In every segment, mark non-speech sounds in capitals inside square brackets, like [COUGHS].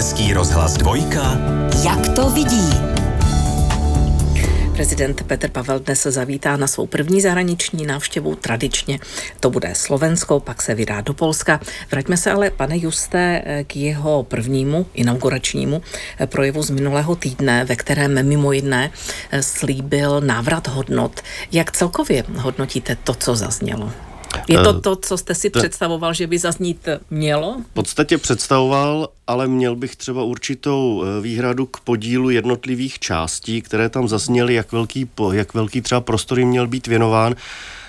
Český rozhlas dvojka. Jak to vidí? Prezident Petr Pavel dnes zavítá na svou první zahraniční návštěvu. Tradičně to bude Slovensko, pak se vydá do Polska. Vraťme se ale, pane Juste, k jeho prvnímu inauguračnímu projevu z minulého týdne, ve kterém mimo jiné slíbil návrat hodnot. Jak celkově hodnotíte to, co zaznělo? Je to eh, to, co jste si to, představoval, že by zaznít mělo? V podstatě představoval, ale měl bych třeba určitou eh, výhradu k podílu jednotlivých částí, které tam zazněly, jak velký, jak velký třeba prostor jim měl být věnován.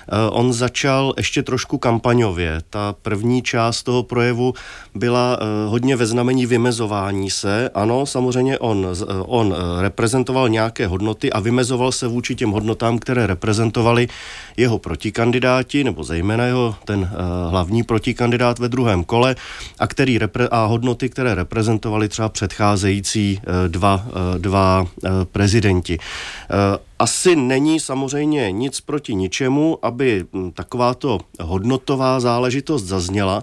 Eh, on začal ještě trošku kampaňově. Ta první část toho projevu byla eh, hodně ve znamení vymezování se. Ano, samozřejmě on, eh, on reprezentoval nějaké hodnoty a vymezoval se vůči těm hodnotám, které reprezentovali jeho protikandidáti, nebo zejména jeho ten hlavní protikandidát ve druhém kole a, který repre- a hodnoty, které reprezentovali třeba předcházející dva, dva prezidenti. Asi není samozřejmě nic proti ničemu, aby hm, takováto hodnotová záležitost zazněla,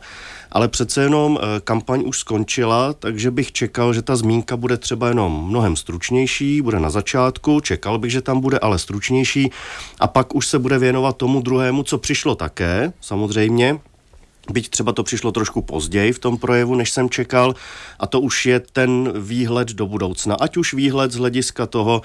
ale přece jenom eh, kampaň už skončila, takže bych čekal, že ta zmínka bude třeba jenom mnohem stručnější, bude na začátku, čekal bych, že tam bude ale stručnější a pak už se bude věnovat tomu druhému, co přišlo také, samozřejmě, byť třeba to přišlo trošku později v tom projevu, než jsem čekal, a to už je ten výhled do budoucna. Ať už výhled z hlediska toho,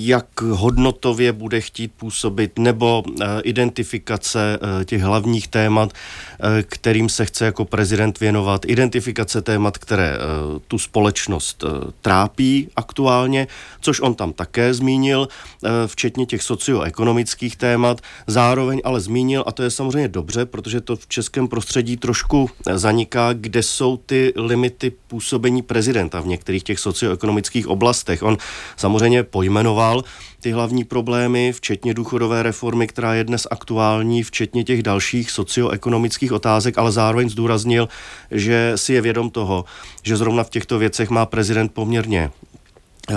jak hodnotově bude chtít působit, nebo uh, identifikace uh, těch hlavních témat, uh, kterým se chce jako prezident věnovat, identifikace témat, které tu společnost trápí aktuálně, což on tam také zmínil, včetně těch socioekonomických témat, zároveň ale zmínil, a to je samozřejmě dobře, protože to v českém prostředí prostředí trošku zaniká, kde jsou ty limity působení prezidenta v některých těch socioekonomických oblastech. On samozřejmě pojmenoval ty hlavní problémy, včetně důchodové reformy, která je dnes aktuální, včetně těch dalších socioekonomických otázek, ale zároveň zdůraznil, že si je vědom toho, že zrovna v těchto věcech má prezident poměrně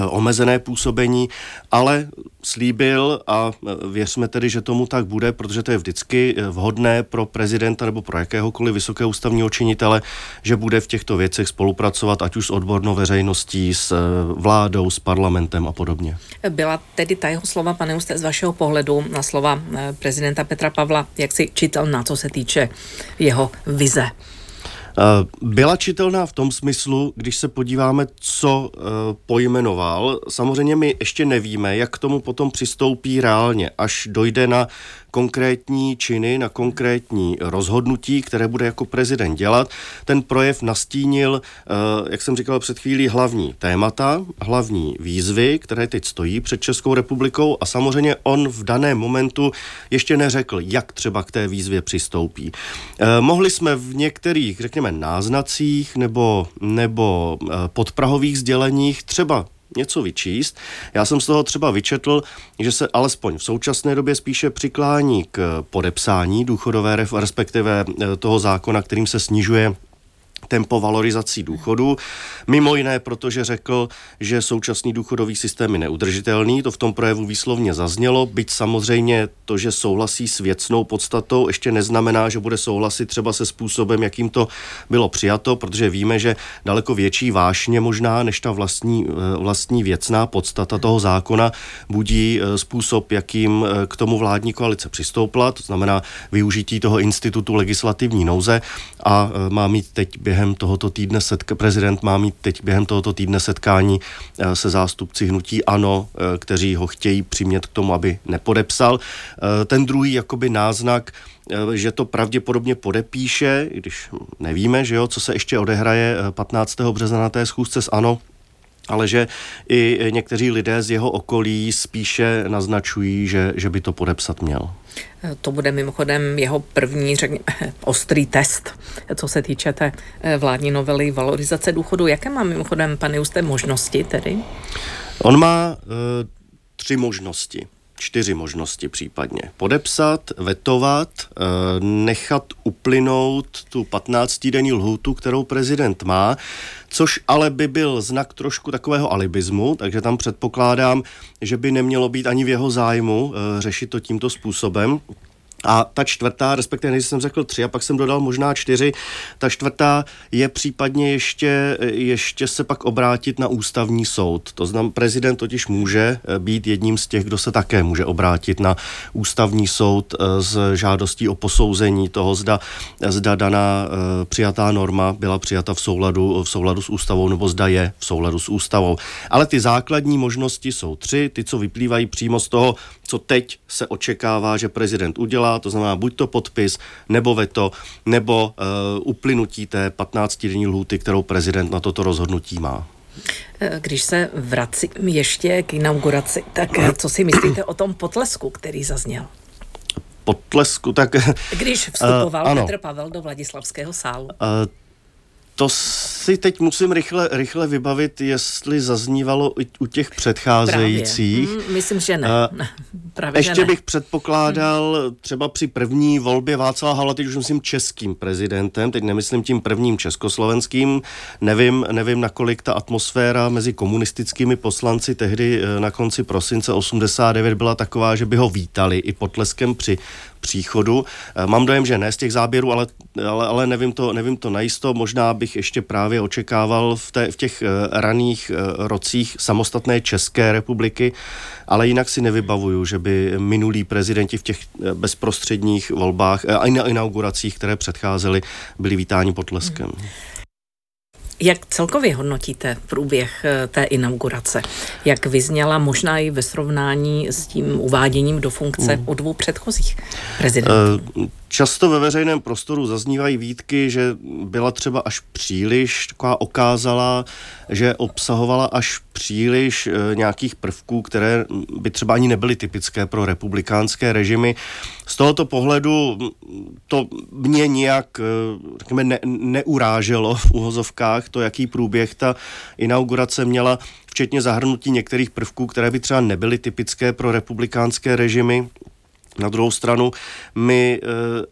omezené působení, ale slíbil a eh, věřme tedy, že tomu tak bude, protože to je vždycky eh, vhodné pro prezidenta nebo pro jakéhokoliv vysokého ústavního činitele, že bude v těchto věcech spolupracovat, ať už s odbornou veřejností, s vládou, s parlamentem a podobně. Byla tedy ta jeho slova, pane Úste, z vašeho pohledu na slova prezidenta Petra Pavla, jak si čitelná, co se týče jeho vize? Eh, byla čitelná v tom smyslu, když se podíváme, co eh, pojmenoval. Samozřejmě my ještě nevíme, jak k tomu potom přistoupí reálně, až dojde na konkrétní činy, na konkrétní rozhodnutí, které bude jako prezident dělat. Ten projev nastínil, eh, jak jsem říkal před chvílí, hlavní témata, hlavní výzvy, které teď stojí před Českou republikou a samozřejmě on v daném momentu ještě neřekl, jak třeba k té výzvě přistoupí. Eh, mohli jsme v některých, řekněme, náznacích nebo, nebo eh, podprahových sděleních třeba něco vyčíst. Já jsem z toho třeba vyčetl, že se alespoň v současné době spíše přiklání k podepsání důchodové, respektive eh, toho zákona, kterým se snižuje tempo valorizací důchodu. Mimo jiné, protože řekl, že současný důchodový systém je neudržitelný, to v tom projevu výslovně zaznělo, byť samozřejmě to, že souhlasí s věcnou podstatou, ještě neznamená, že bude souhlasit třeba se způsobem, jakým to bylo přijato, protože víme, že daleko větší vášně možná, než ta vlastní, eh, vlastní věcná podstata toho zákona budí eh, způsob, jakým eh, k tomu vládní koalice přistoupila, to znamená využití toho institutu legislativní nouze a má mít teď během tohoto týdne setka, prezident má mít teď během tohoto týdne setkání eh, se zástupci hnutí ANO, eh, kteří ho chtějí přimět k tomu, aby nepodepsal. Eh, ten druhý jakoby náznak, že to pravděpodobně podepíše, když nevíme, že jo, co se ještě odehraje 15. března na té schůzce s ANO, ale že i někteří lidé z jeho okolí spíše naznačují, že, že by to podepsat měl. To bude mimochodem jeho první, řekněme, [LAUGHS] ostrý test, co se týče té eh, vládní novely valorizace důchodu. Jaké má mimochodem, pane Juste, možnosti tedy? On má uh, tři možnosti čtyři možnosti případně. Podepsat, vetovat, eh, nechat uplynout tu 15-denní lhůtu, kterou prezident má, což ale by byl znak trošku takového alibismu, takže tam předpokládám, že by nemělo být ani v jeho zájmu eh, řešit to tímto způsobem. A ta čtvrtá, respektive než jsem řekl tři, a pak jsem dodal možná čtyři, ta čtvrtá je případně ještě, ještě se pak obrátit na ústavní soud. To znamená, prezident totiž může eh, být jedním z těch, kdo se také může obrátit na ústavní soud eh, s žádostí o posouzení toho, zda, zda daná eh, přijatá norma byla přijata v souladu, v souladu s ústavou, nebo zda je v souladu s ústavou. Ale ty základní možnosti jsou tři, ty, co vyplývají přímo z toho, co teď se očekává, že prezident udělá, to znamená buď to podpis, nebo veto, nebo uh, uplynutí té 15-denní lhůty, kterou prezident na toto rozhodnutí má. Eh, když se vracím ještě k inauguraci, tak eh, co si myslíte o tom potlesku, který zazněl? Potlesku, tak... Když vstupoval uh, Petr Pavel do Vladislavského sálu. Uh, to si teď musím rychle, rychle vybavit, jestli zaznívalo i u těch předcházejících. Právě. Mm, myslím, že ne. Uh, [LAUGHS] Právě, ještě že ne. bych předpokládal třeba při první volbě Václava Havla, teď už myslím českým prezidentem, teď nemyslím tím prvním československým, nevím, nevím nakolik ta atmosféra mezi komunistickými poslanci tehdy eh, na konci prosince 89 byla taková, že by ho vítali i potleskem při příchodu. Eh, mám dojem, že ne z těch záběrů, ale, ale, ale nevím, to, nevím to najisto. Možná bych ještě právě očekával v, té, v těch eh, raných eh, rocích samostatné České republiky, ale jinak si nevybavuju, že by minulí prezidenti v těch bezprostředních volbách a inauguracích, které předcházely, byli vítáni potleskem. Hmm. Jak celkově hodnotíte průběh eh, té inaugurace? Jak vyzněla možná i ve srovnání s tím uváděním do funkce mm. u dvou předchozích prezidentů? Uh, Často ve veřejném prostoru zaznívají výtky, že byla třeba až příliš taková okázala, že obsahovala až příliš e, nějakých prvků, které by třeba ani nebyly typické pro republikánské režimy. Z tohoto pohledu to mě nijak řekněme, ne, neuráželo v úhozovkách to, jaký průběh ta inaugurace měla, včetně zahrnutí některých prvků, které by třeba nebyly typické pro republikánské režimy. Na druhou stranu my, eh,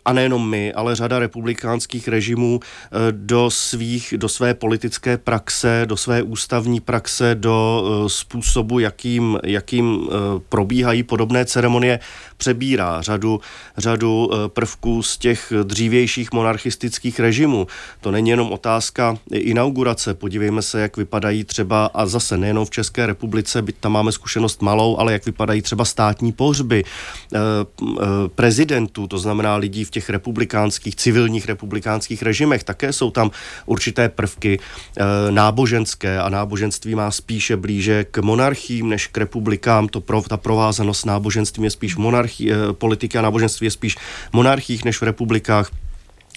a nejenom my, ale řada republikánských režimů eh, do, svých, do své politické praxe, do své ústavní praxe, do eh, způsobu, jakým, jakým probíhají podobné ceremonie, přebírá řadu, řadu prvků z těch dřívějších monarchistických režimů. To není jenom otázka inaugurace. Podívejme se, jak vypadají třeba, a zase nejenom v České republice, byť tam máme zkušenost malou, ale jak vypadají třeba státní pohřby prezidentů, to znamená lidí v těch republikánských, civilních republikánských režimech, také jsou tam určité prvky eh, náboženské a náboženství má spíše blíže k monarchím než k republikám. To pro, ta provázanost náboženstvím je spíš monarchí, eh, politika a náboženství je spíš monarchích než v republikách.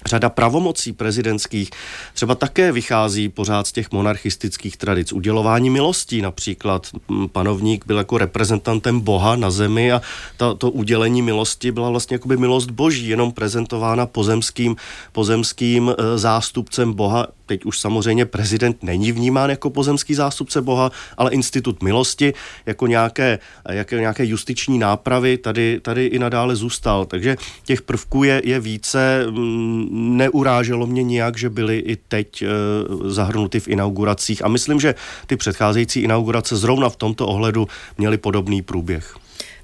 Řada pravomocí prezidentských třeba také vychází pořád z těch monarchistických tradic. Udělování milostí například. Panovník byl jako reprezentantem Boha na zemi a ta, to udělení milosti byla vlastně jakoby milost boží, jenom prezentována pozemským, pozemským e, zástupcem Boha teď už samozřejmě prezident není vnímán jako pozemský zástupce Boha, ale institut milosti jako nějaké, jako nějaké justiční nápravy tady, tady i nadále zůstal. Takže těch prvků je, je více. Mm, neuráželo mě nijak, že byly i teď e, zahrnuty v inauguracích a myslím, že ty předcházející inaugurace zrovna v tomto ohledu měly podobný průběh.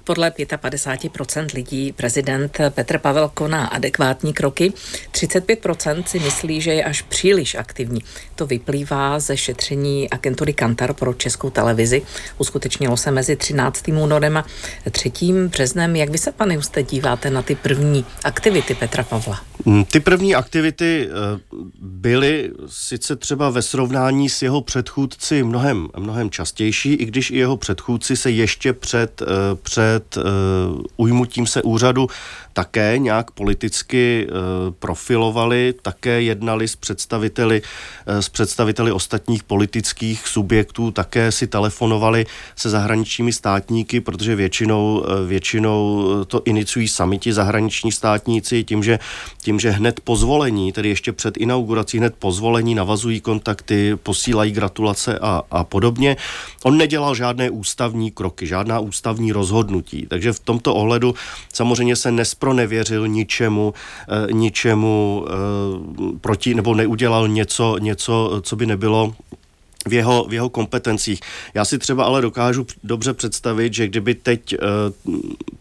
Podle 55% lidí prezident Petr Pavel koná adekvátní kroky, 35% si myslí, že je až příliš aktivní. To vyplývá ze šetření agentury Kantar pro českou televizi. Uskutečnilo se mezi 13. únorem a 3. březnem. Jak vy se, pane Juste, díváte na ty první aktivity Petra Pavla? Mm, ty první aktivity eh, byly sice třeba ve srovnání s jeho předchůdci mnohem, mnohem častější, i když i jeho předchůdci se ještě před, eh, před uh, ujmutím se úřadu také nějak politicky uh, profilovali, také jednali s představiteli, uh, s představiteli ostatních politických subjektů, také si telefonovali se zahraničními státníky, protože většinou, většinou to iniciují sami ti zahraniční státníci tím, že, tím, že hned po zvolení, tedy ještě před inaugurací, hned po zvolení navazují kontakty, posílají gratulace a, a podobně. On nedělal žádné ústavní kroky, žádná ústavní rozhodnutí, takže v tomto ohledu samozřejmě se nespronevěřil ničemu, eh, ničemu eh, proti, nebo neudělal něco, něco, co by nebylo v jeho, v jeho kompetencích. Já si třeba ale dokážu dobře představit, že kdyby teď eh,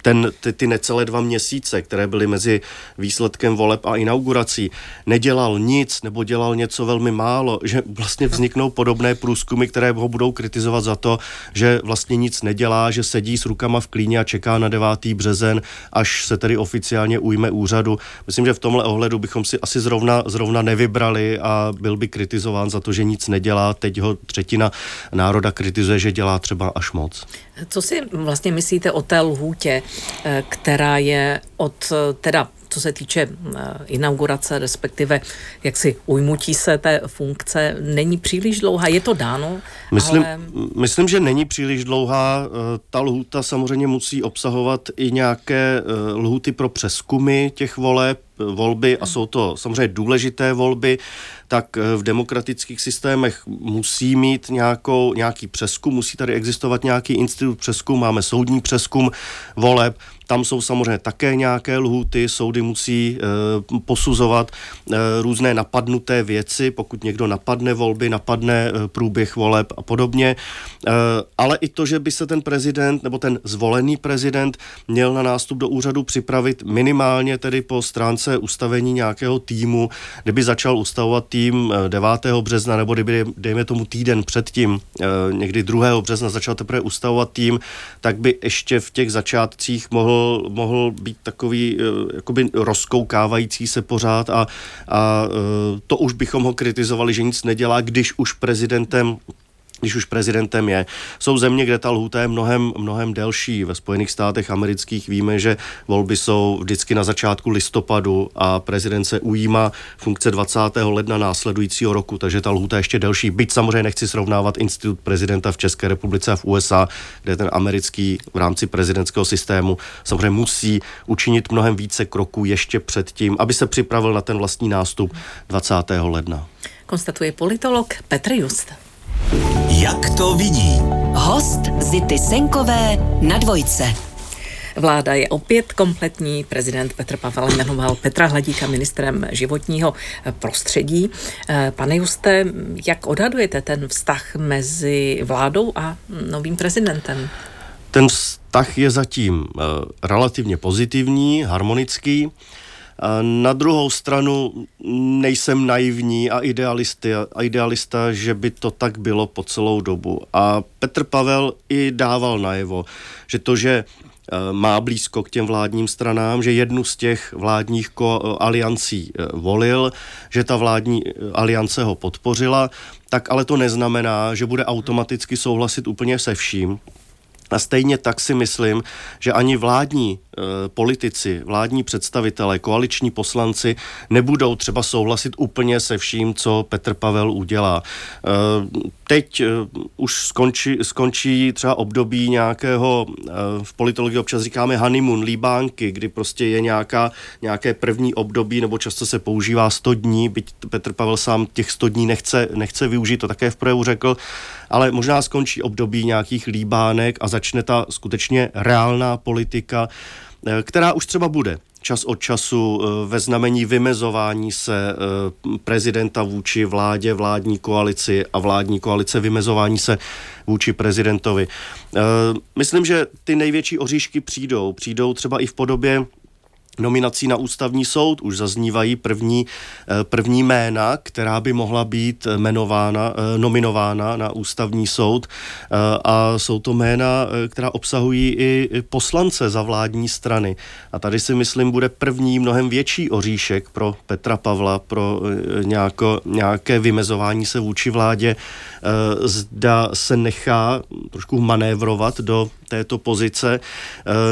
ten, ty, ty necelé dva měsíce, které byly mezi výsledkem voleb a inaugurací, nedělal nic nebo dělal něco velmi málo, že vlastně vzniknou podobné průzkumy, které ho budou kritizovat za to, že vlastně nic nedělá, že sedí s rukama v klíně a čeká na 9. březen, až se tedy oficiálně ujme úřadu. Myslím, že v tomhle ohledu bychom si asi zrovna, zrovna nevybrali a byl by kritizován za to, že nic nedělá. Teď ho třetina národa kritizuje, že dělá třeba až moc. Co si vlastně myslíte o té lhůtě, eh, která je od eh, teda co se týče eh, inaugurace, respektive jak si ujmutí se té funkce, není příliš dlouhá. Je to dáno? Myslím, ale... myslím, že není příliš dlouhá. Ta lhůta samozřejmě musí obsahovat i nějaké lhuty pro přeskumy těch voleb, volby a jsou to samozřejmě důležité volby, tak v demokratických systémech musí mít nějakou, nějaký přeskum, musí tady existovat nějaký institut přeskum, máme soudní přeskum voleb, tam jsou samozřejmě také nějaké lhuty, soudy musí e, posuzovat e, různé napadnuté věci, pokud někdo napadne volby, napadne e, průběh voleb a podobně. E, ale i to, že by se ten prezident nebo ten zvolený prezident měl na nástup do úřadu připravit minimálně tedy po stránce ustavení nějakého týmu, kdyby začal ustavovat tým 9. března nebo kdyby, dejme tomu týden předtím, e, někdy 2. března začal teprve ustavovat tým, tak by ještě v těch začátcích mohl mohl, být takový eh, jakoby rozkoukávající se pořád a, a eh, to už bychom ho kritizovali, že nic nedělá, když už prezidentem když už prezidentem je. Jsou země, kde ta lhůta je mnohem, mnohem delší. Ve Spojených státech amerických víme, že volby jsou vždycky na začátku listopadu a prezident se ujímá funkce 20. ledna následujícího roku, takže ta lhůta je ještě delší. Byť samozřejmě nechci srovnávat institut prezidenta v České republice a v USA, kde ten americký v rámci prezidentského systému samozřejmě musí učinit mnohem více kroků ještě předtím, aby se připravil na ten vlastní nástup 20. ledna. Konstatuje politolog Petr Just. Jak to vidí? Host Zity Senkové na dvojce. Vláda je opět kompletní. Prezident Petr Pavel jmenoval Petra Hladíka ministrem životního prostředí. Pane Juste, jak odhadujete ten vztah mezi vládou a novým prezidentem? Ten vztah je zatím eh, relativně pozitivní, harmonický. Na druhou stranu nejsem naivní a, idealisty, a idealista, že by to tak bylo po celou dobu. A Petr Pavel i dával najevo, že to, že e, má blízko k těm vládním stranám, že jednu z těch vládních ko- aliancí e, volil, že ta vládní e, aliance ho podpořila, tak ale to neznamená, že bude automaticky souhlasit úplně se vším. A stejně tak si myslím, že ani vládní e, politici, vládní představitelé, koaliční poslanci nebudou třeba souhlasit úplně se vším, co Petr Pavel udělá. E, teď e, už skončí, skončí třeba období nějakého, e, v politologii občas říkáme honeymoon, líbánky, kdy prostě je nějaká, nějaké první období, nebo často se používá 100 dní, byť Petr Pavel sám těch 100 dní nechce, nechce využít, to také v projevu řekl, ale možná skončí období nějakých líbánek a začne ta skutečně reálná politika, eh, která už třeba bude čas od času eh, ve znamení vymezování se eh, prezidenta vůči vládě, vládní koalici a vládní koalice vymezování se vůči prezidentovi. Myslím, že ty největší oříšky přijdou. Přijdou třeba i v podobě nominací na ústavní soud už zaznívají první, eh, první jména, která by mohla být jmenována, eh, nominována na ústavní soud eh, a jsou to jména, která obsahují i poslance za vládní strany. A tady si myslím, bude první mnohem větší oříšek pro Petra Pavla, pro nějako, nějaké vymezování se vůči vládě, zda se nechá trošku manévrovat do této pozice,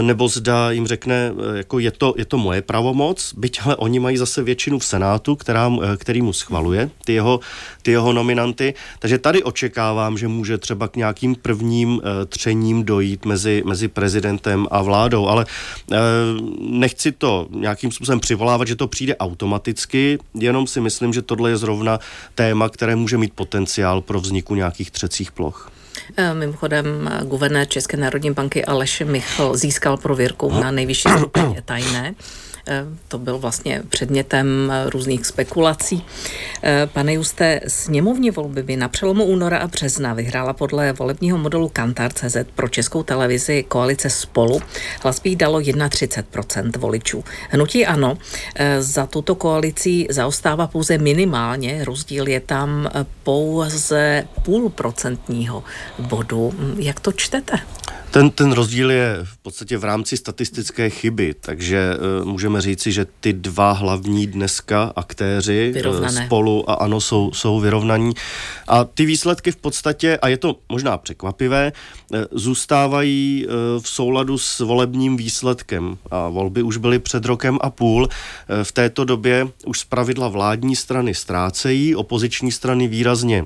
nebo zda jim řekne, jako je to, je to moje pravomoc, byť ale oni mají zase většinu v Senátu, která, eh, který mu schvaluje ty jeho, ty jeho nominanty. Takže tady očekávám, že může třeba k nějakým prvním třením dojít mezi, mezi prezidentem a vládou, ale nechci to nějakým způsobem přivolávat, že to přijde automaticky, jenom si myslím, že tohle je zrovna téma, které může mít potenciál pro vzniku nějakých třecích ploch. Eh, mimochodem, eh, guvernér České národní banky Aleš Michl získal prověrku na nejvyšší stupeň tajné. To byl vlastně předmětem různých spekulací. Pane Juste, sněmovní volby by na přelomu února a března vyhrála podle volebního modelu Kantar.cz pro českou televizi koalice Spolu. Hlas by dalo 31% voličů. Hnutí ano, za tuto koalicí zaostává pouze minimálně, rozdíl je tam pouze půlprocentního bodu. Jak to čtete? Ten, ten rozdíl je v podstatě v rámci statistické chyby, takže uh, můžeme říci, že ty dva hlavní dneska aktéři uh, spolu a ano jsou, jsou vyrovnaní. A ty výsledky v podstatě, a je to možná překvapivé, uh, zůstávají uh, v souladu s volebním výsledkem. A volby už byly před rokem a půl. Uh, v této době už zpravidla vládní strany ztrácejí, opoziční strany výrazně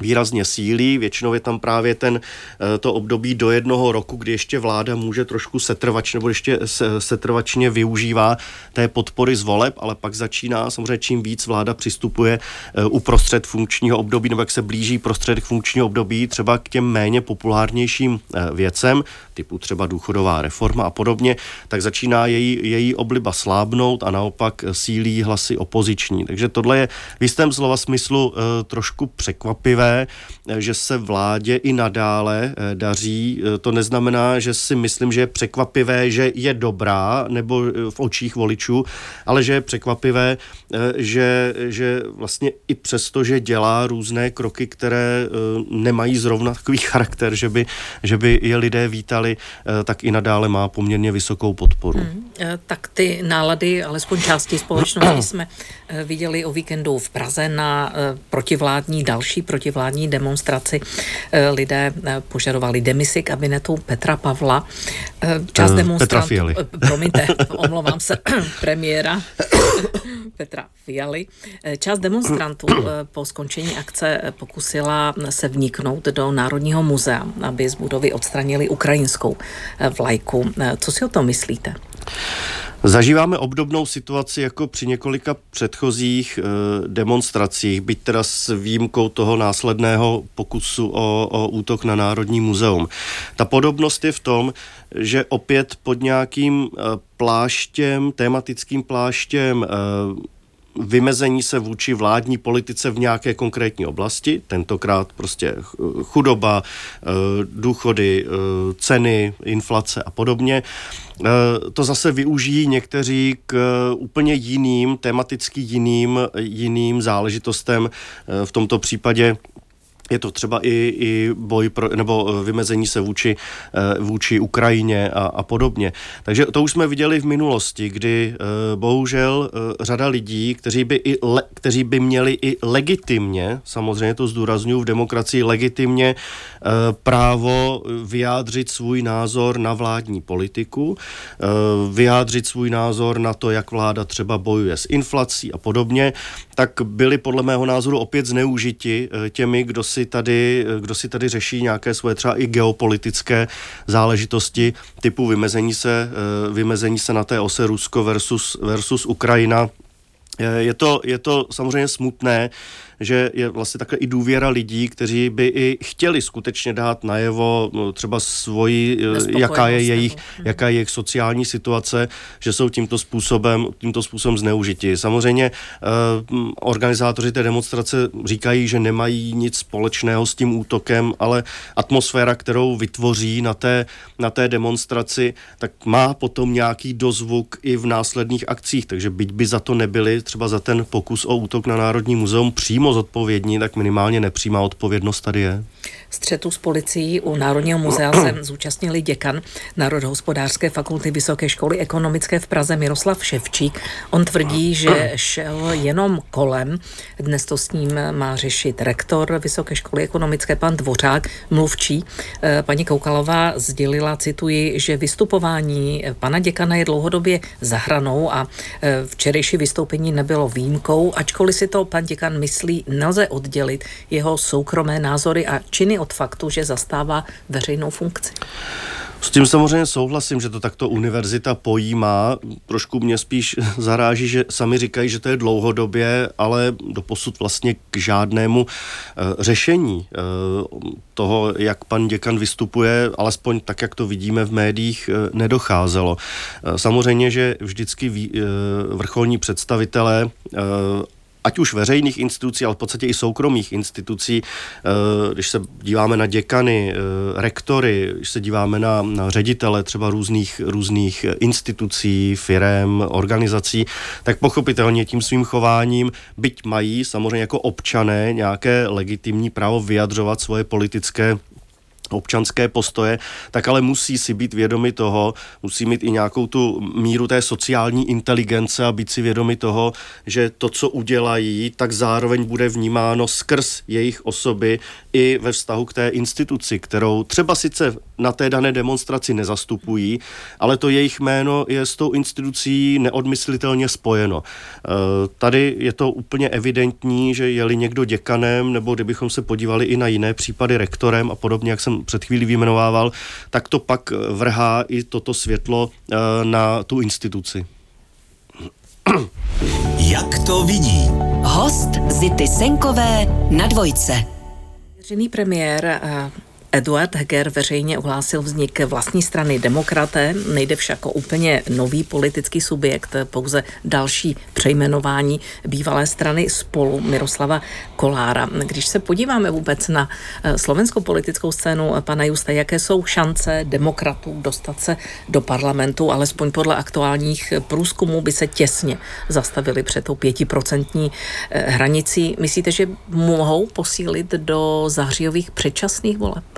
výrazně sílí. Většinou je tam právě ten, eh, to období do jednoho roku, kdy ještě vláda může trošku setrvač nebo ještě setrvačně využívá té podpory z voleb, ale pak začíná samozřejmě čím víc vláda přistupuje eh, uprostřed funkčního období nebo jak se blíží prostředek funkčního období třeba k těm méně populárnějším eh, věcem, typu třeba důchodová reforma a podobně, tak začíná její, její obliba slábnout a naopak sílí hlasy opoziční. Takže tohle je v jistém slova smyslu trošku překvapivé zajímavé, že se vládě i nadále eh, daří. Eh, to neznamená, že si myslím, že je překvapivé, že je dobrá, nebo eh, v očích voličů, ale že je překvapivé, že, že vlastně i přesto, že dělá různé kroky, které nemají zrovna takový charakter, že by, že by je lidé vítali, tak i nadále má poměrně vysokou podporu. Hmm, tak ty nálady, alespoň části společnosti jsme viděli o víkendu v Praze na protivládní, další protivládní protivládní demonstraci eh, lidé eh, požadovali demisi kabinetu Petra Pavla. Eh, část uh, demonstrantů, promiňte, [LAUGHS] omlouvám se, [COUGHS] premiéra [COUGHS] Petra Fialy. Část demonstrantů po skončení akce pokusila se vniknout do Národního muzea, aby z budovy odstranili ukrajinskou vlajku. Co si o tom myslíte? Zažíváme obdobnou situaci jako při několika předchozích e, demonstracích, byť teda s výjimkou toho následného pokusu o, o útok na Národní muzeum. Ta podobnost je v tom, že opět pod nějakým e, pláštěm, tematickým pláštěm e, vymezení se vůči vládní politice v nějaké konkrétní oblasti, tentokrát prostě chudoba, důchody, ceny, inflace a podobně, Eh, to zase využijí někteří k eh, úplně jiným, tematicky jiným, jiným záležitostem. Eh, v tomto případě je to třeba i, i boj pro, nebo eh, vymezení se vůči, eh, vůči Ukrajině a, a podobně. Takže to už jsme viděli v minulosti, kdy eh, bohužel řada lidí, kteří by, i le, kteří by měli i legitimně, samozřejmě to zdůraznuju v demokracii, legitimně právo vyjádřit svůj názor na vládní politiku, vyjádřit svůj názor na to, jak vláda třeba bojuje s inflací a podobně, tak byli podle mého názoru opět zneužiti těmi, kdo si tady, kdo si tady řeší nějaké svoje třeba i geopolitické záležitosti typu vymezení se, eh, vymezení se na té ose Rusko versus, versus Ukrajina. Eh, je to, je to samozřejmě smutné, že je vlastně takhle i důvěra lidí, kteří by i chtěli skutečně dát najevo no, třeba svoji, eh, jaká je, jejich, mhm. jaká je jejich sociální situace, že jsou tímto způsobem, tímto způsobem zneužiti. Samozřejmě uh, organizátoři té demonstrace říkají, že nemají nic společného s tím útokem, ale atmosféra, kterou vytvoří na té, na té demonstraci, tak má potom nějaký dozvuk i v následných akcích, takže byť by za to nebyli, třeba za ten pokus o útok na Národní muzeum přímo zodpovědní, tak minimálně nepřímá odpovědnost tady je. Střetu s policií u Národního muzea se [CLEARS THROAT] zúčastnili děkan Národohospodářské fakulty Vysoké školy ekonomické v Praze Miroslav Ševčík. On tvrdí, že šel jenom kolem. Dnes to s ním má řešit rektor Vysoké školy ekonomické, pan Dvořák, mluvčí. Eh, paní Koukalová sdělila, cituji, že vystupování pana děkana je dlouhodobě zahranou a eh, včerejší vystoupení nebylo výjimkou, ačkoliv si to pan děkan myslí, nelze oddělit jeho soukromé názory a činy od faktu, že zastává veřejnou funkci. S tím samozřejmě souhlasím, že to takto univerzita pojímá. Trošku mě spíš zaráží, že sami říkají, že to je dlouhodobě, ale doposud vlastně k žádnému uh, řešení uh, toho, jak pan děkan vystupuje, alespoň tak, jak to vidíme v médiích, uh, nedocházelo. Samozřejmě, že vždycky vrcholní představitelé ať už veřejných institucí, ale v podstatě i soukromých institucí, eh, když se díváme na děkany, eh, rektory, když se díváme na, na ředitele třeba různých, různých institucí, firem, organizací, tak pochopitelně tím svým chováním, byť mají samozřejmě jako občané nějaké legitimní právo vyjadřovat svoje politické občanské postoje, tak ale musí si být vědomi toho, musí mít i nějakou tu míru té sociální inteligence a být si vědomi toho, že to, co udělají, tak zároveň bude vnímáno skrz jejich osoby i ve vztahu k té instituci, kterou třeba sice na té dané demonstraci nezastupují, ale to jejich jméno je s tou institucí neodmyslitelně spojeno. E, tady je to úplně evidentní, že je-li někdo děkanem, nebo kdybychom se podívali i na jiné případy rektorem a podobně, jak jsem před chvílí vyjmenovával, tak to pak vrhá i toto světlo e, na tu instituci. [CLEARS THROAT] Jak to vidí? Host Zity Senkové na dvojce. Vážený premiér, eh, Eduard Heger veřejně ohlásil vznik vlastní strany Demokraté. Nejde však o úplně nový politický subjekt, pouze další přejmenování bývalé strany spolu Miroslava Kolára. Když se podíváme vůbec na eh, slovenskou politickou scénu, pana Justa, jaké jsou šance demokratů dostat se do parlamentu, alespoň podle aktuálních průzkumů by se těsně zastavili před tou pětiprocentní eh, hranicí. Myslíte, že mohou posílit do zahřijových předčasných voleb?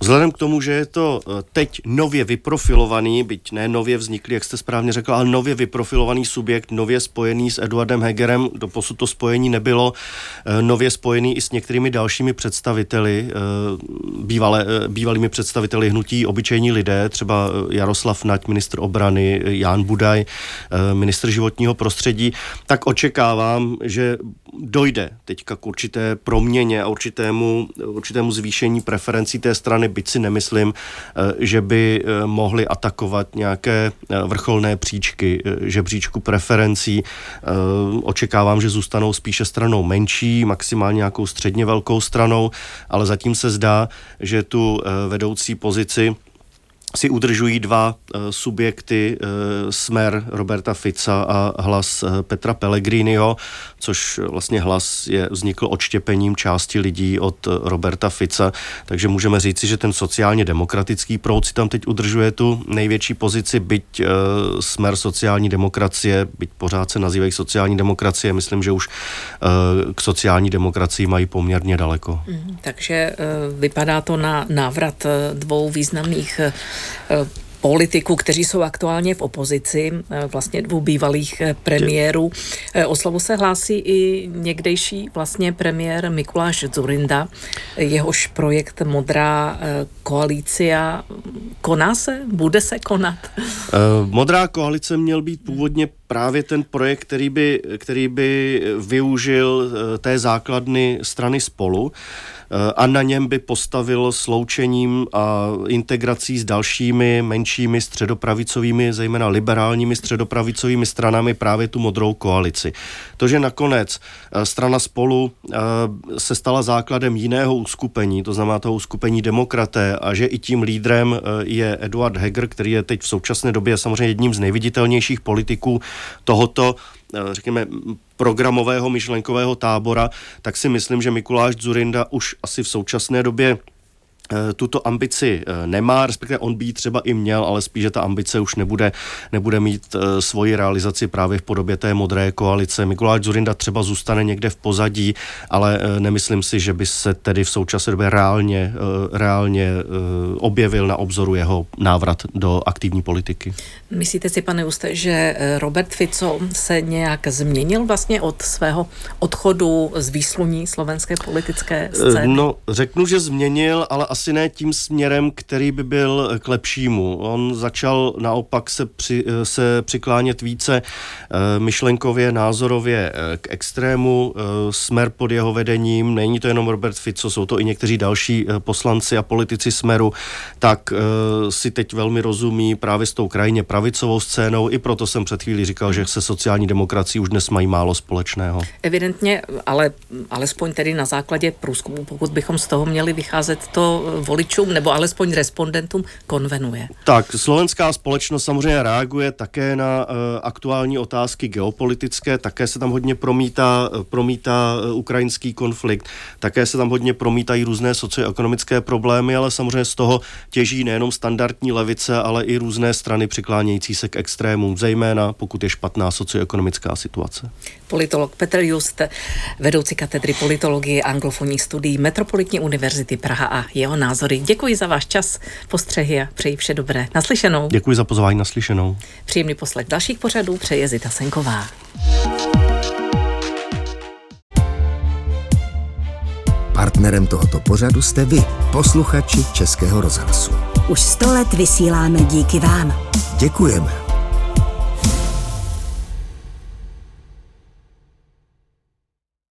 vzhledem k tomu, že je to eh, teď nově vyprofilovaný, byť ne nově vzniklý, jak jste správně řekl, ale nově vyprofilovaný subjekt, nově spojený s Eduardem Hegerem, doposud to spojení nebylo, eh, nově spojený i s některými dalšími představiteli, bývalé, bývalými představiteli hnutí obyčejní lidé, třeba Jaroslav Nať, ministr obrany, Jan Budaj, ministr životního prostředí, tak očekávám, že dojde teďka k určité proměně a určitému, určitému zvýšení preferencí té strany, byť si nemyslím, eh, že by eh, mohli atakovat nějaké eh, vrcholné příčky žebříčku preferencí. Očekávám, že zůstanou spíše stranou menší, maximálně nějakou středně velkou stranou, ale zatím se zdá, že tu vedoucí pozici si udržují dva uh, subjekty, uh, smer Roberta Fica a hlas uh, Petra Pellegriniho, což vlastně hlas je vznikl odštěpením části lidí od Roberta Fica, takže můžeme říci, že ten sociálně demokratický proud si tam teď udržuje tu největší pozici, byť smer sociální demokracie, byť pořád se nazývají sociální demokracie, myslím, že už k sociální demokracii mají poměrně daleko. Mm, takže vypadá to na návrat dvou významných Eh, politiků, kteří jsou aktuálně v opozici, eh, vlastně dvou bývalých eh, premiérů. O slovu se hlásí i někdejší vlastně premiér Mikuláš Zurinda, jehož projekt Modrá koalícia koná se? Bude se konat? Modrá koalice měl být původně právě ten projekt, který by, který by využil té základny strany spolu a na něm by postavil sloučením a integrací s dalšími menšími středopravicovými, zejména liberálními středopravicovými stranami právě tu modrou koalici. To, že nakonec eh, strana spolu eh, se stala základem jiného uskupení, to znamená toho uskupení demokraté a že i tím lídrem eh, je Eduard Heger, který je teď v současné době samozřejmě jedním z nejviditelnějších politiků tohoto řekněme, programového myšlenkového tábora, tak si myslím, že Mikuláš Zurinda už asi v současné době Eh, tuto ambici eh, nemá, respektive on by ji třeba i měl, ale spíš, že ta ambice už nebude, nebude mít eh, svoji realizaci právě v podobě té modré koalice. Mikuláš Zurinda třeba zůstane někde v pozadí, ale nemyslím si, že by se tedy v současné době reálně, reálně objevil na obzoru jeho návrat do aktivní politiky. Myslíte si, pane Úste, že Robert Fico se nějak změnil vlastně od svého odchodu z výsluní slovenské politické scény? No, řeknu, že změnil, ale asi ne tím směrem, který by byl k lepšímu. On začal naopak se, při, se přiklánět více myšlenkově, názorově k extrému. Smer pod jeho vedením, není to jenom Robert Fico, jsou to i někteří další poslanci a politici Smeru, tak si teď velmi rozumí právě s tou krajně pravicovou scénou. I proto jsem před chvílí říkal, že se sociální demokracií už dnes mají málo společného. Evidentně, ale alespoň tedy na základě průzkumu, pokud bychom z toho měli vycházet, to voličům nebo alespoň respondentům konvenuje. Tak, slovenská společnost samozřejmě reaguje také na uh, aktuální otázky geopolitické, také se tam hodně promítá, promítá uh, ukrajinský konflikt, také se tam hodně promítají různé socioekonomické problémy, ale samozřejmě z toho těží nejenom standardní levice, ale i různé strany přiklánějící se k extrémům, zejména pokud je špatná socioekonomická situace. Politolog Petr Just, vedoucí katedry politologie anglofonních studií Metropolitní univerzity Praha a jeho názory. Děkuji za váš čas, postřehy a přeji vše dobré. Naslyšenou. Děkuji za pozvání naslyšenou. Příjemný poslech dalších pořadů přeje Zita Senková. Partnerem tohoto pořadu jste vy, posluchači Českého rozhlasu. Už sto let vysíláme díky vám. Děkujeme.